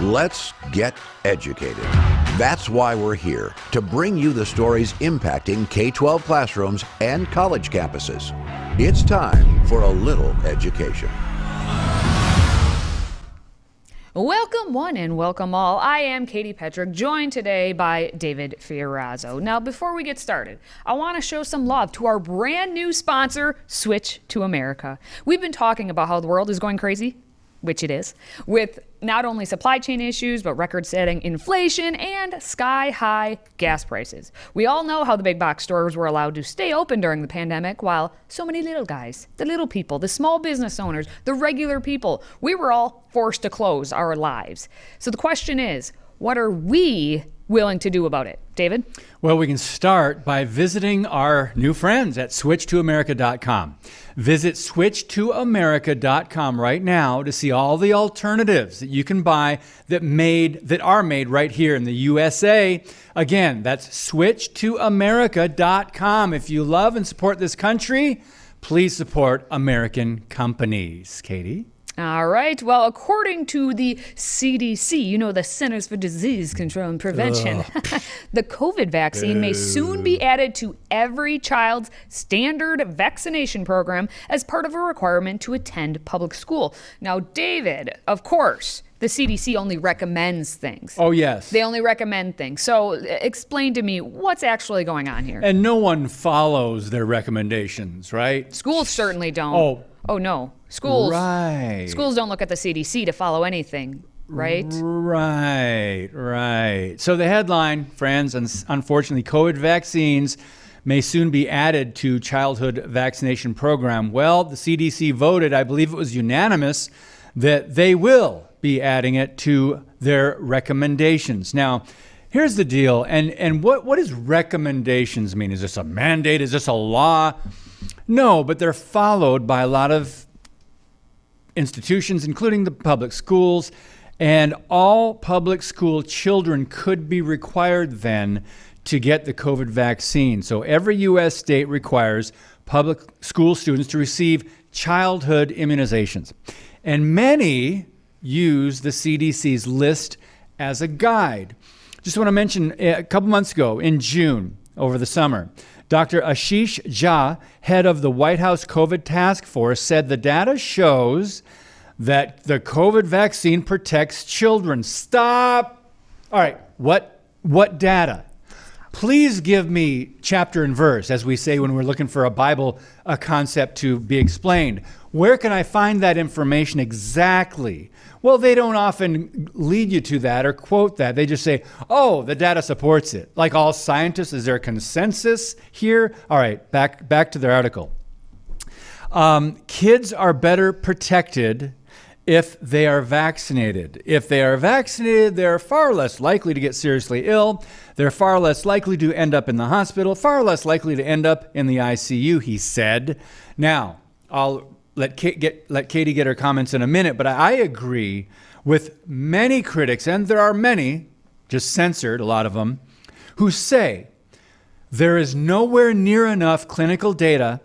Let's get educated. That's why we're here to bring you the stories impacting K 12 classrooms and college campuses. It's time for a little education. Welcome, one and welcome all. I am Katie Petrick, joined today by David Fiorazzo. Now, before we get started, I want to show some love to our brand new sponsor, Switch to America. We've been talking about how the world is going crazy which it is, with not only supply chain issues, but record setting inflation and sky high gas prices. We all know how the big box stores were allowed to stay open during the pandemic, while so many little guys, the little people, the small business owners, the regular people, we were all forced to close our lives. So the question is, what are we willing to do about it? David? Well, we can start by visiting our new friends at switchtoamerica.com. Visit switchtoamerica.com right now to see all the alternatives that you can buy that made that are made right here in the USA. Again, that's switchtoamerica.com. If you love and support this country, please support American companies. Katie? All right. Well, according to the CDC, you know, the Centers for Disease Control and Prevention, the COVID vaccine may soon be added to every child's standard vaccination program as part of a requirement to attend public school. Now, David, of course, the CDC only recommends things. Oh, yes. They only recommend things. So, explain to me what's actually going on here. And no one follows their recommendations, right? Schools certainly don't. Oh. Oh, no. Schools. Right. Schools don't look at the CDC to follow anything, right? Right, right. So the headline, friends, and unfortunately, COVID vaccines may soon be added to childhood vaccination program. Well, the CDC voted, I believe it was unanimous, that they will be adding it to their recommendations. Now, here's the deal, and and what what does recommendations mean? Is this a mandate? Is this a law? No, but they're followed by a lot of institutions, including the public schools, and all public school children could be required then to get the COVID vaccine. So every U.S. state requires public school students to receive childhood immunizations. And many use the CDC's list as a guide. Just want to mention eh, a couple months ago in June over the summer, Dr. Ashish Jha, head of the White House COVID task force, said the data shows that the COVID vaccine protects children. Stop. All right, what what data? Please give me chapter and verse, as we say when we're looking for a Bible a concept to be explained. Where can I find that information exactly? Well, they don't often lead you to that or quote that. They just say, oh, the data supports it. Like all scientists, is there a consensus here? All right, back, back to their article. Um, kids are better protected if they are vaccinated. If they are vaccinated, they're far less likely to get seriously ill. They're far less likely to end up in the hospital, far less likely to end up in the ICU, he said. Now, I'll let Kate get let Katie get her comments in a minute, but I agree with many critics, and there are many, just censored, a lot of them, who say there is nowhere near enough clinical data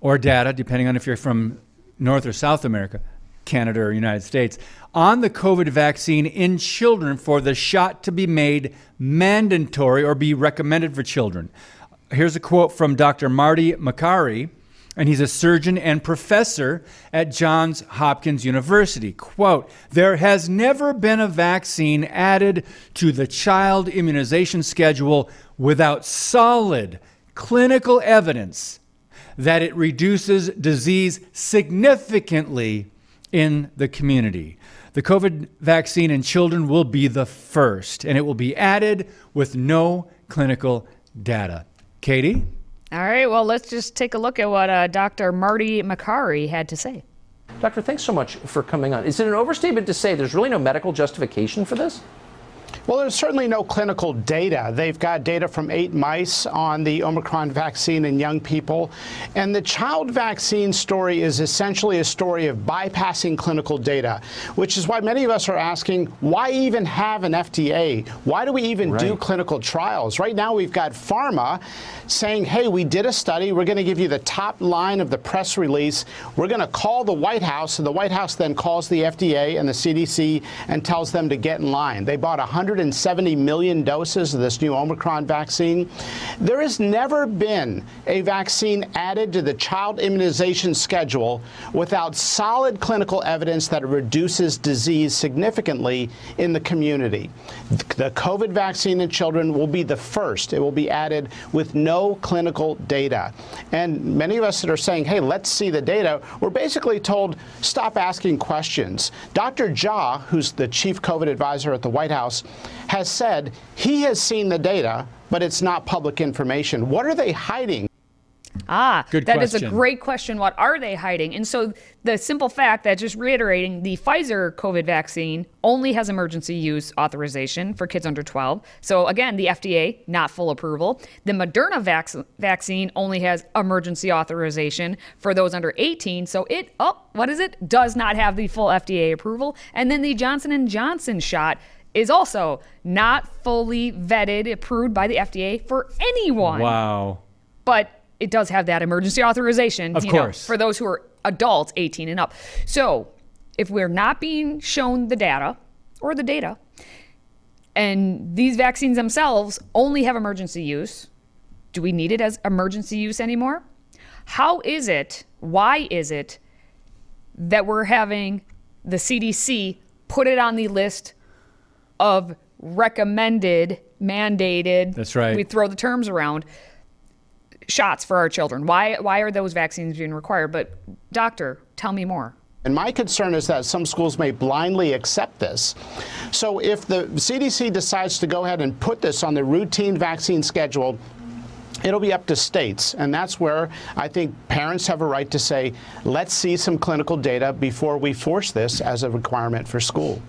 or data, depending on if you're from North or South America, Canada or United States, on the COVID vaccine in children for the shot to be made mandatory or be recommended for children. Here's a quote from Dr. Marty Makary and he's a surgeon and professor at Johns Hopkins University. Quote, there has never been a vaccine added to the child immunization schedule without solid clinical evidence that it reduces disease significantly in the community. The COVID vaccine in children will be the first, and it will be added with no clinical data. Katie? All right, well, let's just take a look at what uh, Dr. Marty Makary had to say. Doctor, thanks so much for coming on. Is it an overstatement to say there's really no medical justification for this? Well, there's certainly no clinical data. They've got data from eight mice on the Omicron vaccine in young people. And the child vaccine story is essentially a story of bypassing clinical data, which is why many of us are asking why even have an FDA? Why do we even right. do clinical trials? Right now, we've got pharma saying, hey, we did a study. We're going to give you the top line of the press release. We're going to call the White House, and the White House then calls the FDA and the CDC and tells them to get in line. They bought 170 million doses of this new Omicron vaccine. There has never been a vaccine added to the child immunization schedule without solid clinical evidence that it reduces disease significantly in the community. The COVID vaccine in children will be the first. It will be added with no no clinical data. And many of us that are saying, hey, let's see the data, we're basically told, stop asking questions. Dr. Jha, who's the chief COVID advisor at the White House, has said he has seen the data, but it's not public information. What are they hiding? Ah, Good that question. is a great question. What are they hiding? And so the simple fact that just reiterating the Pfizer COVID vaccine only has emergency use authorization for kids under 12. So again, the FDA not full approval. The Moderna vac- vaccine only has emergency authorization for those under 18. So it oh, what is it? Does not have the full FDA approval. And then the Johnson and Johnson shot is also not fully vetted, approved by the FDA for anyone. Wow. But it does have that emergency authorization. Of course. Know, for those who are adults, 18 and up. So if we're not being shown the data or the data, and these vaccines themselves only have emergency use, do we need it as emergency use anymore? How is it, why is it that we're having the CDC put it on the list of recommended, mandated? That's right. We throw the terms around shots for our children? Why, why are those vaccines being required? But, doctor, tell me more. And my concern is that some schools may blindly accept this. So if the CDC decides to go ahead and put this on the routine vaccine schedule, It'll be up to states, and that's where I think parents have a right to say, let's see some clinical data before we force this as a requirement for school.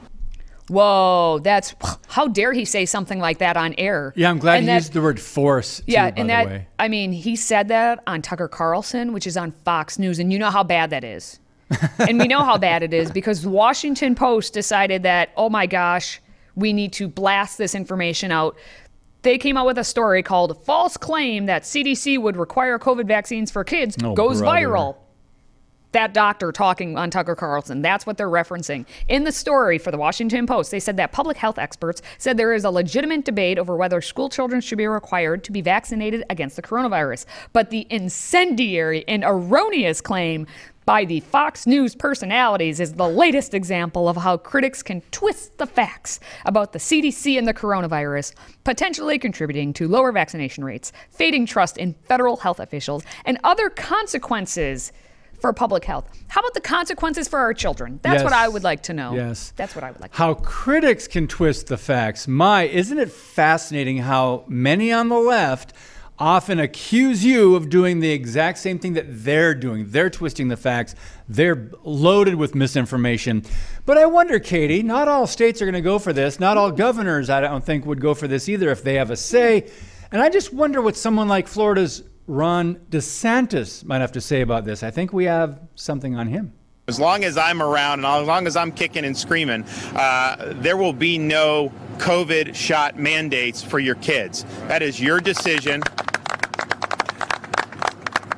Whoa, that's how dare he say something like that on air? Yeah, I'm glad and he that, used the word force. Too, yeah, and that I mean, he said that on Tucker Carlson, which is on Fox News, and you know how bad that is. and we know how bad it is because the Washington Post decided that, oh my gosh, we need to blast this information out. They came out with a story called False Claim That CDC Would Require COVID Vaccines for Kids oh, Goes brother. Viral that doctor talking on Tucker Carlson. That's what they're referencing. In the story for the Washington Post, they said that public health experts said there is a legitimate debate over whether school children should be required to be vaccinated against the coronavirus. But the incendiary and erroneous claim by the Fox News personalities is the latest example of how critics can twist the facts about the CDC and the coronavirus, potentially contributing to lower vaccination rates, fading trust in federal health officials, and other consequences for public health. How about the consequences for our children? That's yes. what I would like to know. Yes. That's what I would like to know. How critics can twist the facts. My, isn't it fascinating how many on the left often accuse you of doing the exact same thing that they're doing. They're twisting the facts. They're loaded with misinformation. But I wonder, Katie, not all states are going to go for this. Not all governors, I don't think, would go for this either if they have a say. And I just wonder what someone like Florida's Ron DeSantis might have to say about this. I think we have something on him. As long as I'm around and as long as I'm kicking and screaming, uh, there will be no COVID shot mandates for your kids. That is your decision.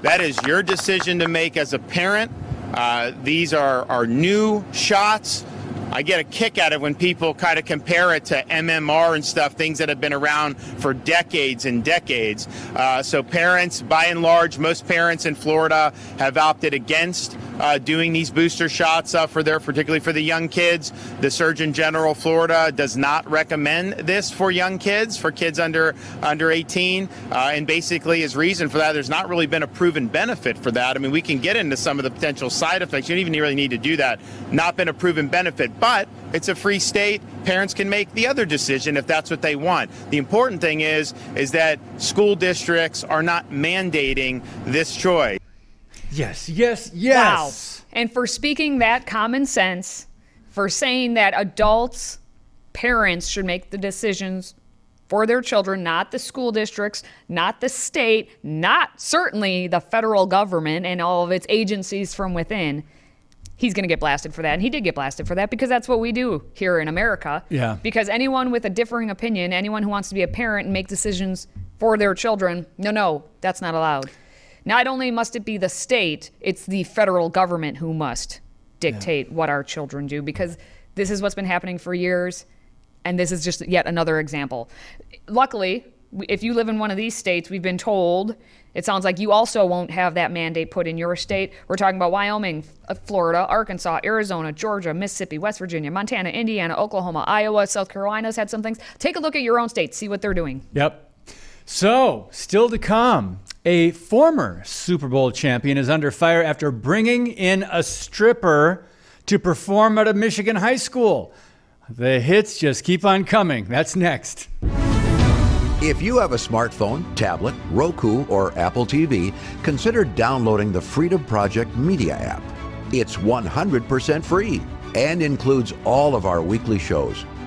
That is your decision to make as a parent. Uh, these are, are new shots. I get a kick out of when people kind of compare it to MMR and stuff, things that have been around for decades and decades. Uh, so parents, by and large, most parents in Florida have opted against uh, doing these booster shots uh, for their, particularly for the young kids. The Surgeon General Florida does not recommend this for young kids, for kids under under 18, uh, and basically his reason for that, there's not really been a proven benefit for that. I mean, we can get into some of the potential side effects. You don't even really need to do that. Not been a proven benefit, but it's a free state. Parents can make the other decision if that's what they want. The important thing is is that school districts are not mandating this choice. Yes, yes, yes. Wow. And for speaking that common sense, for saying that adults, parents should make the decisions for their children, not the school districts, not the state, not certainly the federal government and all of its agencies from within. He's going to get blasted for that. And he did get blasted for that because that's what we do here in America. Yeah. Because anyone with a differing opinion, anyone who wants to be a parent and make decisions for their children, no, no, that's not allowed. Not only must it be the state, it's the federal government who must dictate what our children do because this is what's been happening for years. And this is just yet another example. Luckily, if you live in one of these states, we've been told it sounds like you also won't have that mandate put in your state. We're talking about Wyoming, uh, Florida, Arkansas, Arizona, Georgia, Mississippi, West Virginia, Montana, Indiana, Oklahoma, Iowa, South Carolina's had some things. Take a look at your own state, see what they're doing. Yep. So, still to come, a former Super Bowl champion is under fire after bringing in a stripper to perform at a Michigan high school. The hits just keep on coming. That's next. If you have a smartphone, tablet, Roku, or Apple TV, consider downloading the Freedom Project Media app. It's 100% free and includes all of our weekly shows,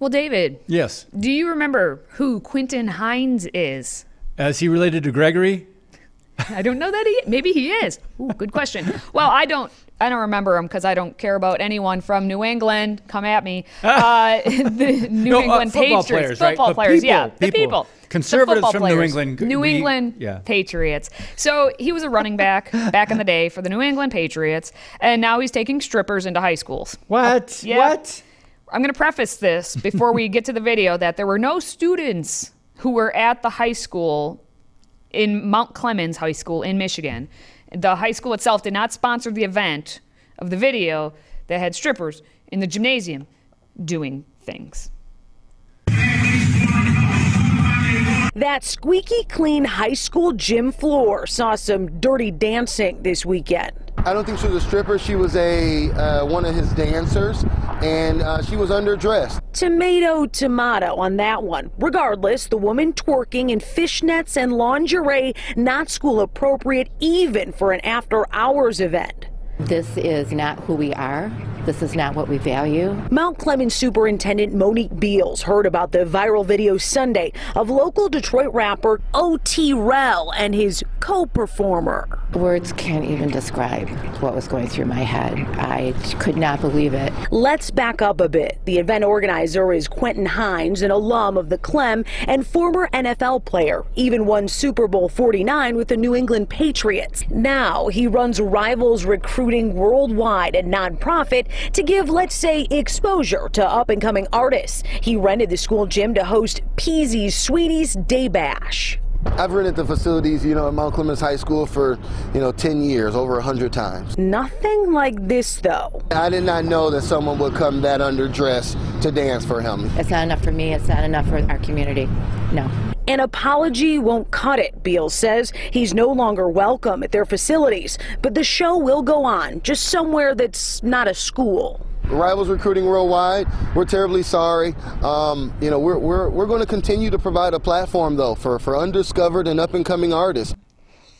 Well, David, Yes. do you remember who Quentin Hines is? Is he related to Gregory? I don't know that he maybe he is. Ooh, good question. Well, I don't I don't remember him because I don't care about anyone from New England. Come at me. Uh, the New No, uh, England football Patriots, players, football players, people, yeah, the people. people, The Conservatives football from New. England, New we- England yeah. Patriots. So he was a running back back in the day for the New England Patriots, and now he's taking strippers into high schools. What? Yeah. What? I'm going to preface this before we get to the video that there were no students who were at the high school in Mount Clemens High School in Michigan. The high school itself did not sponsor the event of the video that had strippers in the gymnasium doing things. That squeaky clean high school gym floor saw some dirty dancing this weekend. I don't think she was a stripper. She was a uh, one of his dancers, and uh, she was underdressed. Tomato, tomato on that one. Regardless, the woman twerking in fishnets and lingerie, not school appropriate even for an after hours event. This is not who we are. This is not what we value. Mount Clemens Superintendent Monique Beals heard about the viral video Sunday of local Detroit rapper O.T. Rel and his co-performer. Words can't even describe what was going through my head. I could not believe it. Let's back up a bit. The event organizer is Quentin Hines, an alum of the Clem and former NFL player, even won Super Bowl 49 with the New England Patriots. Now he runs Rivals Recruiting Worldwide, a nonprofit to give, let's say, exposure to up and coming artists. He rented the school gym to host Peasy's Sweeties Day Bash. I've rented the facilities, you know, at Mount Clemens High School for, you know, 10 years, over 100 times. Nothing like this, though. I did not know that someone would come that underdressed to dance for him. It's not enough for me. It's not enough for our community. No. An apology won't cut it, Beal says. He's no longer welcome at their facilities, but the show will go on, just somewhere that's not a school. Rivals Recruiting Worldwide, we're terribly sorry. Um, you know, we're, we're, we're going to continue to provide a platform, though, for, for undiscovered and up and coming artists.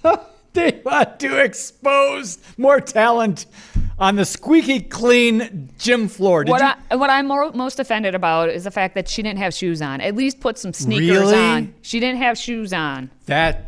They want to expose more talent on the squeaky clean gym floor. Did What, you? I, what I'm more, most offended about is the fact that she didn't have shoes on. At least put some sneakers Really? on. She didn't have shoes on. that.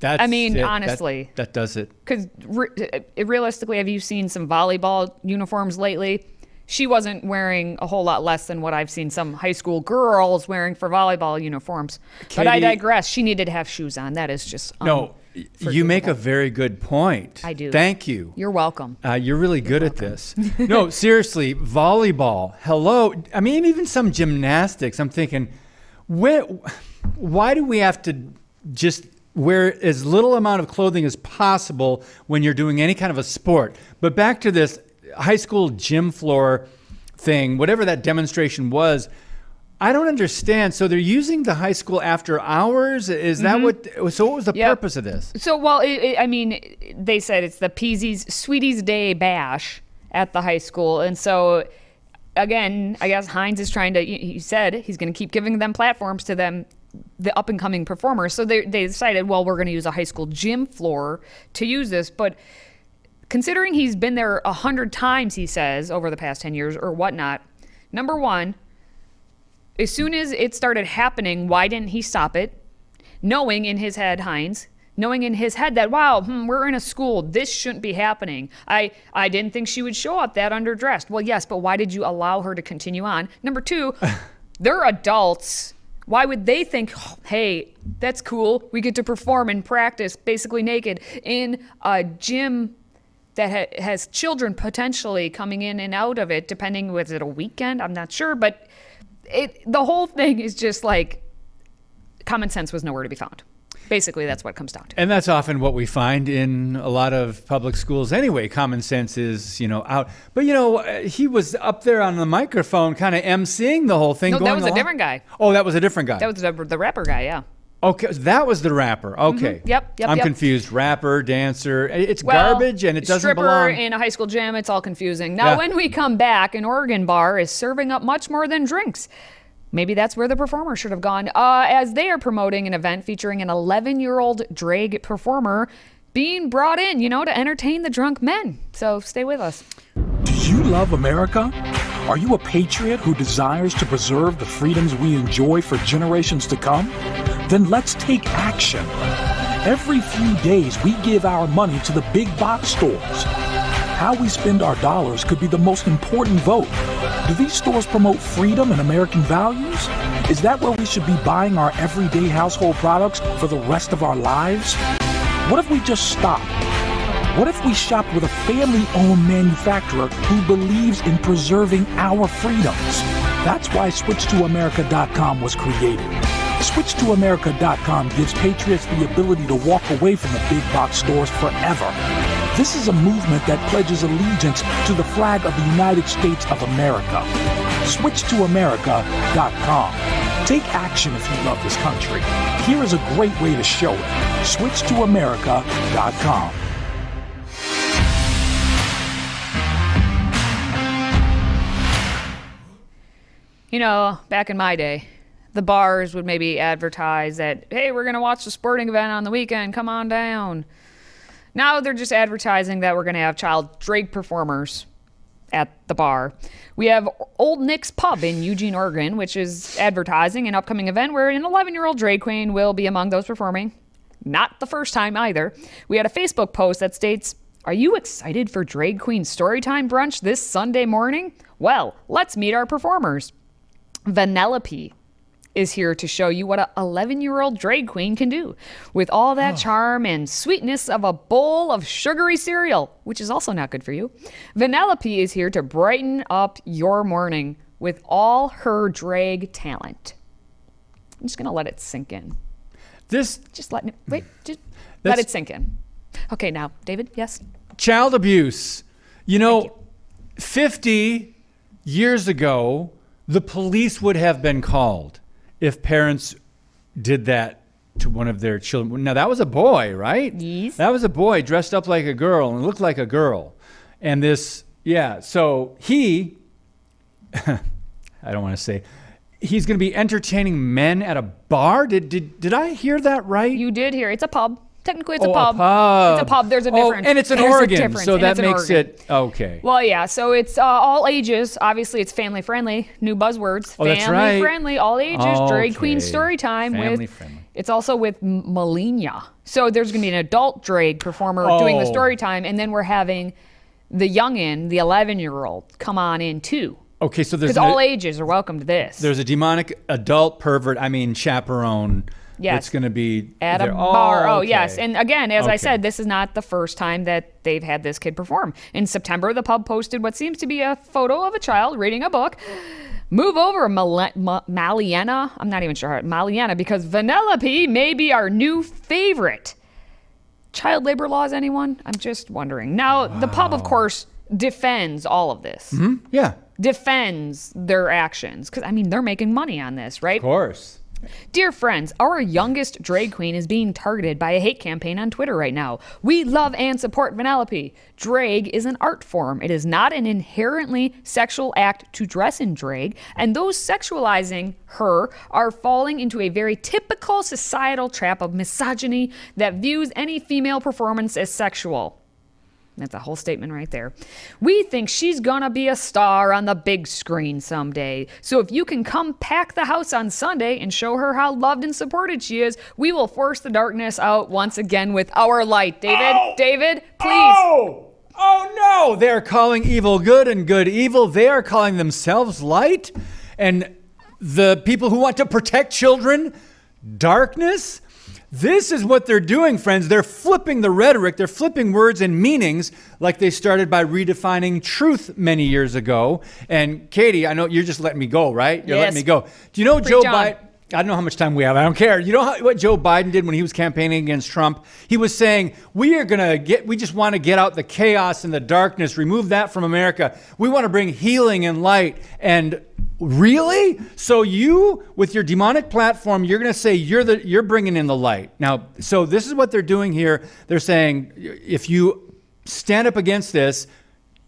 That's I mean, it. Honestly. that, does it. Because re- uh, realistically, have you seen some volleyball uniforms lately? She wasn't wearing a whole lot less than what I've seen some high school girls wearing for volleyball uniforms. but I digress. She needed to have shoes on. That is just No, you make a very good point. I do. Thank you. You're welcome. Uh, you're really good at this. no, seriously, volleyball. Hello. I mean, even some gymnastics. I'm thinking, where, why do we have to just wear as little amount of clothing as possible when you're doing any kind of a sport? But back to this high school gym floor thing, whatever that demonstration was. I don't understand. So they're using the high school after hours. Is that what? So what was the Mm-hmm. Yep. purpose of this? So, well, it, it, I mean, they said it's the Peasy's Sweeties Day Bash at the high school. And so, again, I guess Hines is trying to, he he said he's going to keep giving them platforms to them, the up and coming performers. So they, they decided, well, we're going to use a high school gym floor to use this. But considering he's been there a hundred times, he says, over the past 10 years or whatnot, number one, as soon as it started happening, why didn't he stop it? Knowing in his head, Hines, knowing in his head that wow, hmm, we're in a school, this shouldn't be happening. I I didn't think she would show up that underdressed. Well, yes, but why did you allow her to continue on? Number two, they're adults. Why would they think, hey, that's cool. We get to perform and practice basically naked in a gym that ha- has children potentially coming in and out of it, depending was it a weekend? I'm not sure, but it the whole thing is just like common sense was nowhere to be found. Basically, that's what it comes down to. And that's often what we find in a lot of public schools anyway. Common sense is, you know, out. But, you know, uh, he was up there on the microphone kind of emceeing the whole thing. No, that was a different guy. Oh, that was a different guy. That was the, the rapper guy, yeah. Okay, that was the rapper. Okay. Mm-hmm. Yep, yep, I'm yep. confused. Rapper, dancer. It's Well, garbage and it doesn't stripper belong. in a high school gym. It's all confusing. Now, Yeah. when we come back, an Oregon bar is serving up much more than drinks. Maybe that's where the performer should have gone, uh, as they are promoting an event featuring an 11 year old drag performer being brought in, you know, to entertain the drunk men. So stay with us. Do you love America? Are you a patriot who desires to preserve the freedoms we enjoy for generations to come? Then let's take action. Every few days, we give our money to the big box stores. How we spend our dollars could be the most important vote. Do these stores promote freedom and American values? Is that where we should be buying our everyday household products for the rest of our lives? What if we just stopped? What if we shopped with a family owned manufacturer who believes in preserving our freedoms? That's why SwitchToAmerica.com was created. SwitchToAmerica.com gives patriots the ability to walk away from the big box stores forever. This is a movement that pledges allegiance to the flag of the United States of America. SwitchToAmerica.com. Take action if you love this country. Here is a great way to show it. SwitchToAmerica.com. You know, back in my day, the bars would maybe advertise that, hey, we're going to watch the sporting event on the weekend. Come on down. Now they're just advertising that we're going to have child drag performers at the bar. We have Old Nick's Pub in Eugene, Oregon, which is advertising an upcoming event where an 11 year old drag queen will be among those performing. Not the first time either. We had a Facebook post that states, Are you excited for Drag Queen Storytime Brunch this Sunday morning? Well, let's meet our performers. Vanellope is here to show you what a 11 year old drag queen can do with all that oh. charm and sweetness of a bowl of sugary cereal, which is also not good for you. Vanellope is here to brighten up your morning with all her drag talent. I'm just gonna let it sink in. this Just let it wait. Just let it sink in. Okay, now, David. Yes. child abuse. You know, 50 years ago, the police would have been called if parents did that to one of their children. Now, that was a boy, right? Yes. That was a boy dressed up like a girl and looked like a girl. And this, yeah, so he, I don't want to say, he's going to be entertaining men at a bar? Did, did, did I hear that right? You did hear it's a pub. Technically, it's Oh, a pub. It's a pub. There's a Oh, difference. and it's in There's a Oregon, difference, so and that it's makes Oregon. it okay. Well, yeah. So it's uh, all ages. Obviously, it's family friendly. New buzzwords. Oh, family that's right. friendly. All ages. Drag queen story time Family with. friendly. It's also with M- Melina. So there's going to be an adult drag performer doing the Oh. story time, and then we're having the youngin, the 11 year old, come on in too. Okay, so there's Because all ages are welcome to this. There's a demonic adult pervert, I mean chaperone. Yes. That's going to be at a bar. Oh, okay. yes. And again, as I said, this is not the first time that they've had this kid perform. In September, the pub posted what seems to be a photo of a child reading a book. Move over, Mal- Ma- Maliana. I'm not even sure how Maliana because Vanellope may be our new favorite. Child labor laws, anyone? I'm just wondering. Now, the pub, of course, defends all of this. Mm-hmm. Yeah, Defends their actions because I mean they're making money on this, right? of course. Dear friends, our youngest drag queen is being targeted by a hate campaign on Twitter right now. We love and support Vanellope. Drag is an art form. It is not an inherently sexual act to dress in drag, and those sexualizing her are falling into a very typical societal trap of misogyny that views any female performance as sexual. That's a whole statement right there. We think she's gonna be a star on the big screen someday. So if you can come pack the house on Sunday and show her how loved and supported she is, we will force the darkness out once again with our light. David, oh! David, please. Oh! Oh no! They're calling evil good and good evil. They are calling themselves light. And the people who want to protect children, darkness. This is what they're doing, friends. They're flipping the rhetoric, they're flipping words and meanings like they started by redefining truth many years ago. And Katie, I know you're just letting me go, right? You're Yes. letting me go. Do you know Preach Joe. Biden? I don't know how much time we have. I don't care. You know how, what Joe Biden did when he was campaigning against Trump? He was saying, "We are going to get we just want to get out the chaos and the darkness, remove that from America. We want to bring healing and light." And really? So you with your demonic platform, you're going to say you're the you're bringing in the light. Now, so this is what they're doing here. They're saying if you stand up against this,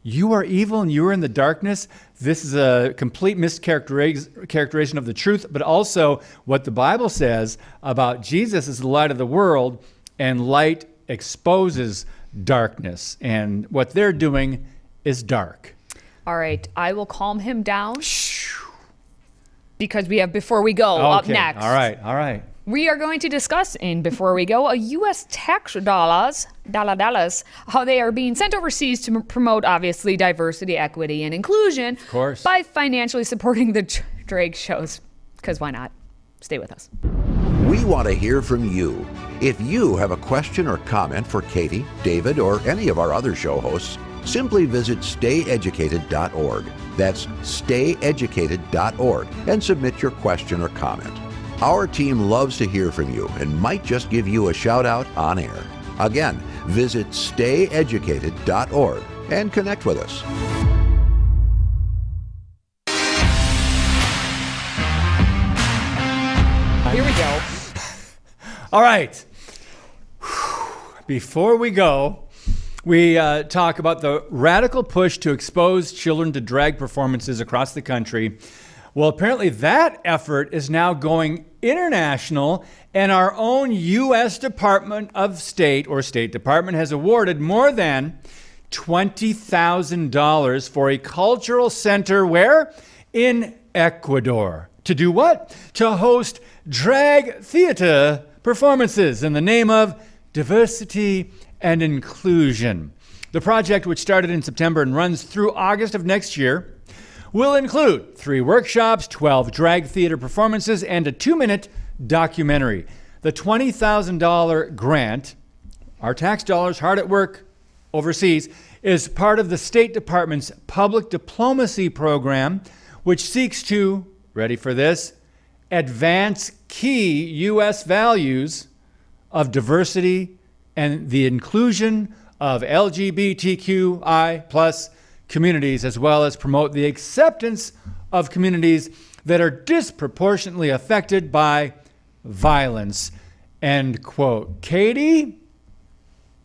you are evil and you are in the darkness. This is a complete mischaracterization of the truth, but also what the Bible says about Jesus is the light of the world, and light exposes darkness. And what they're doing is dark. All right, I will calm him down. Because we have before we go up next. All right. All right. We are going to discuss in before we go a U.S. tax dollars, dollar dollars, how they are being sent overseas to m- promote obviously diversity, equity, and inclusion. Of course. By financially supporting the dr- drag shows, because why not? Stay with us. We want to hear from you. If you have a question or comment for Katie, David, or any of our other show hosts, simply visit stayeducated.org. That's stayeducated.org and submit your question or comment. Our team loves to hear from you and might just give you a shout out on air. Again, visit stayeducated.org and connect with us. Here we go. All right. Before we go, we uh, talk about the radical push to expose children to drag performances across the country. Well, apparently that effort is now going international, and our own U.S. Department of State or State Department has awarded more than $20,000 for a cultural center where? In Ecuador. To do what? To host drag theater performances in the name of diversity and inclusion. The project, which started in September and runs through August of next year, will include three workshops, 12 drag theater performances, and a two minute documentary. The $20,000 grant, our tax dollars hard at work overseas, is part of the State Department's public diplomacy program, which seeks to, ready for this, advance key U.S. values of diversity and the inclusion of LGBTQI plus communities, as well as promote the acceptance of communities that are disproportionately affected by violence. End quote. Katie,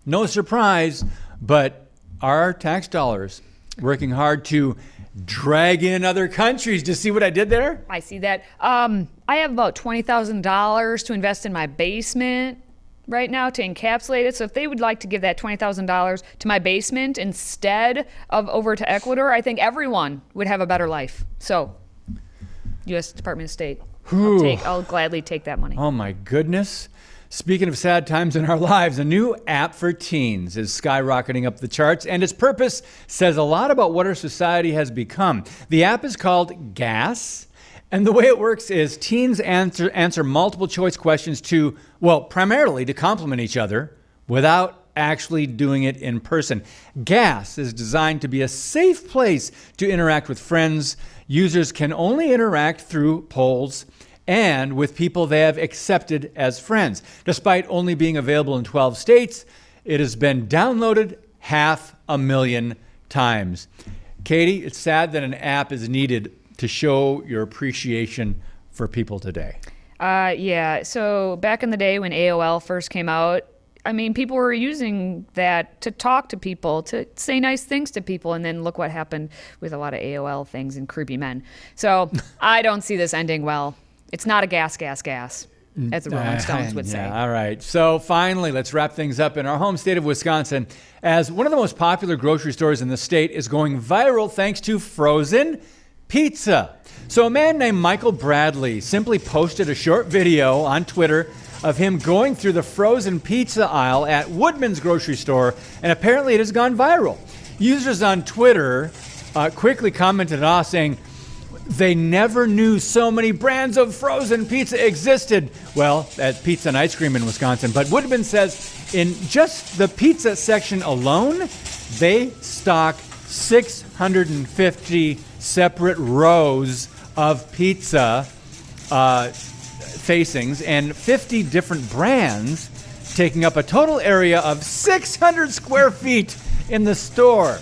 no surprise, but our tax dollars working hard to drag in other countries. Do you see what I did there? I see that. Um, I have about twenty thousand dollars to invest in my basement right now to encapsulate it. So if they would like to give that twenty thousand dollars to my basement instead of over to Ecuador, I think everyone would have a better life. So, U.S. Department of State, I'll, take, I'll gladly take that money. Oh my goodness. Speaking of sad times in our lives, a new app for teens is skyrocketing up the charts, and its purpose says a lot about what our society has become. The app is called Gas, and the way it works is teens answer, answer multiple choice questions to, well, primarily to complement each other without actually doing it in person. Gas is designed to be a safe place to interact with friends. Users can only interact through polls and with people they have accepted as friends. Despite only being available in 12 states, it has been downloaded half a million times. Katie, it's sad that an app is needed to show your appreciation for people today. Uh, yeah. So back in the day when AOL first came out, I mean, people were using that to talk to people, to say nice things to people, and then look what happened with a lot of AOL things and creepy men. So I don't see this ending well. It's not a gas, gas, gas, as the Rolling Stones would say. Yeah, all right. So finally, let's wrap things up in our home state of Wisconsin as one of the most popular grocery stores in the state is going viral thanks to frozen pizza. So a man named Michael Bradley simply posted a short video on Twitter of him going through the frozen pizza aisle at Woodman's grocery store, and apparently it has gone viral. Users on Twitter uh, quickly commented on saying, they never knew so many brands of frozen pizza existed. Well, at Pizza and Ice Cream in Wisconsin. But Woodman says in just the pizza section alone, they stock 650 separate rows of pizza uh, facings and 50 different brands, taking up a total area of 600 square feet in the store.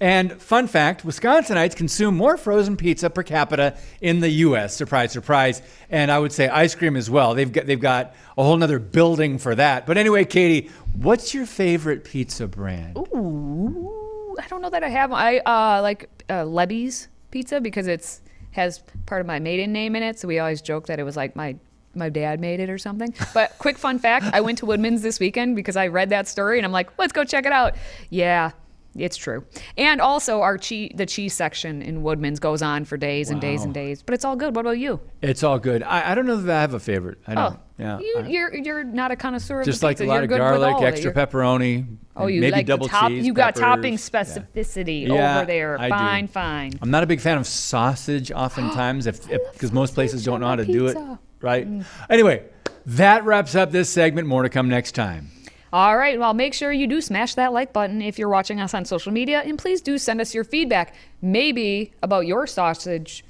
And fun fact Wisconsinites consume more frozen pizza per capita in the U.S. Surprise, surprise. And I would say ice cream as well. They've got, they've got a whole nother building for that. But anyway, Katie, what's your favorite pizza brand? Ooh, I don't know that I have. I uh, like uh, Lebby's pizza because it's has part of my maiden name in it. So we always joke that it was like my my dad made it or something. But quick fun fact: I went to Woodman's this weekend because I read that story and I'm like, let's go check it out. Yeah. It's true, and also our cheese, the cheese section in Woodman's goes on for days and days and days. But it's all good. What about you? It's all good. I, I don't know if I have a favorite. I don't. Oh, yeah. you, I- you're you're not a connoisseur of just like pizza. a lot You're of garlic, all of it. extra pepperoni. Oh, you maybe like the double top, cheese. You got peppers. topping specificity Yeah, over there. I do. fine, fine. I'm not a big fan of sausage oftentimes if because most places don't know how to do it. pizza. Right? Mm. Anyway, that wraps up this segment. More to come next time. All right. Well, make sure you do smash that like button if you're watching us on social media, and please do send us your feedback, maybe about your sausage,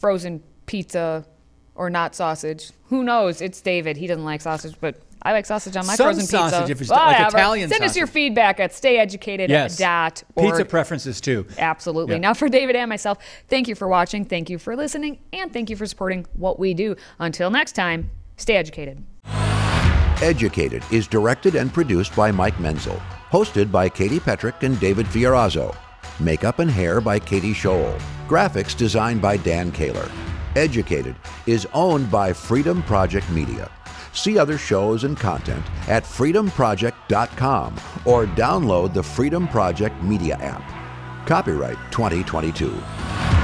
frozen pizza, or not sausage. Who knows? It's David. He doesn't like sausage, but I like sausage on my Some frozen sausage pizza. if it's like Whatever. Italian Send us your feedback at stayeducated Yes. Pizza preferences too. Absolutely. Yeah. Now, for David and myself, thank you for watching, thank you for listening, and thank you for supporting what we do. Until next time, stay educated. Educated is directed and produced by Mike Menzel. Hosted by Katie Petrick and David Fiorazzo. Makeup and hair by Katie Scholl. Graphics designed by Dan Kaler. Educated is owned by Freedom Project Media. See other shows and content at freedomproject.com or download the Freedom Project Media app. Copyright 2022.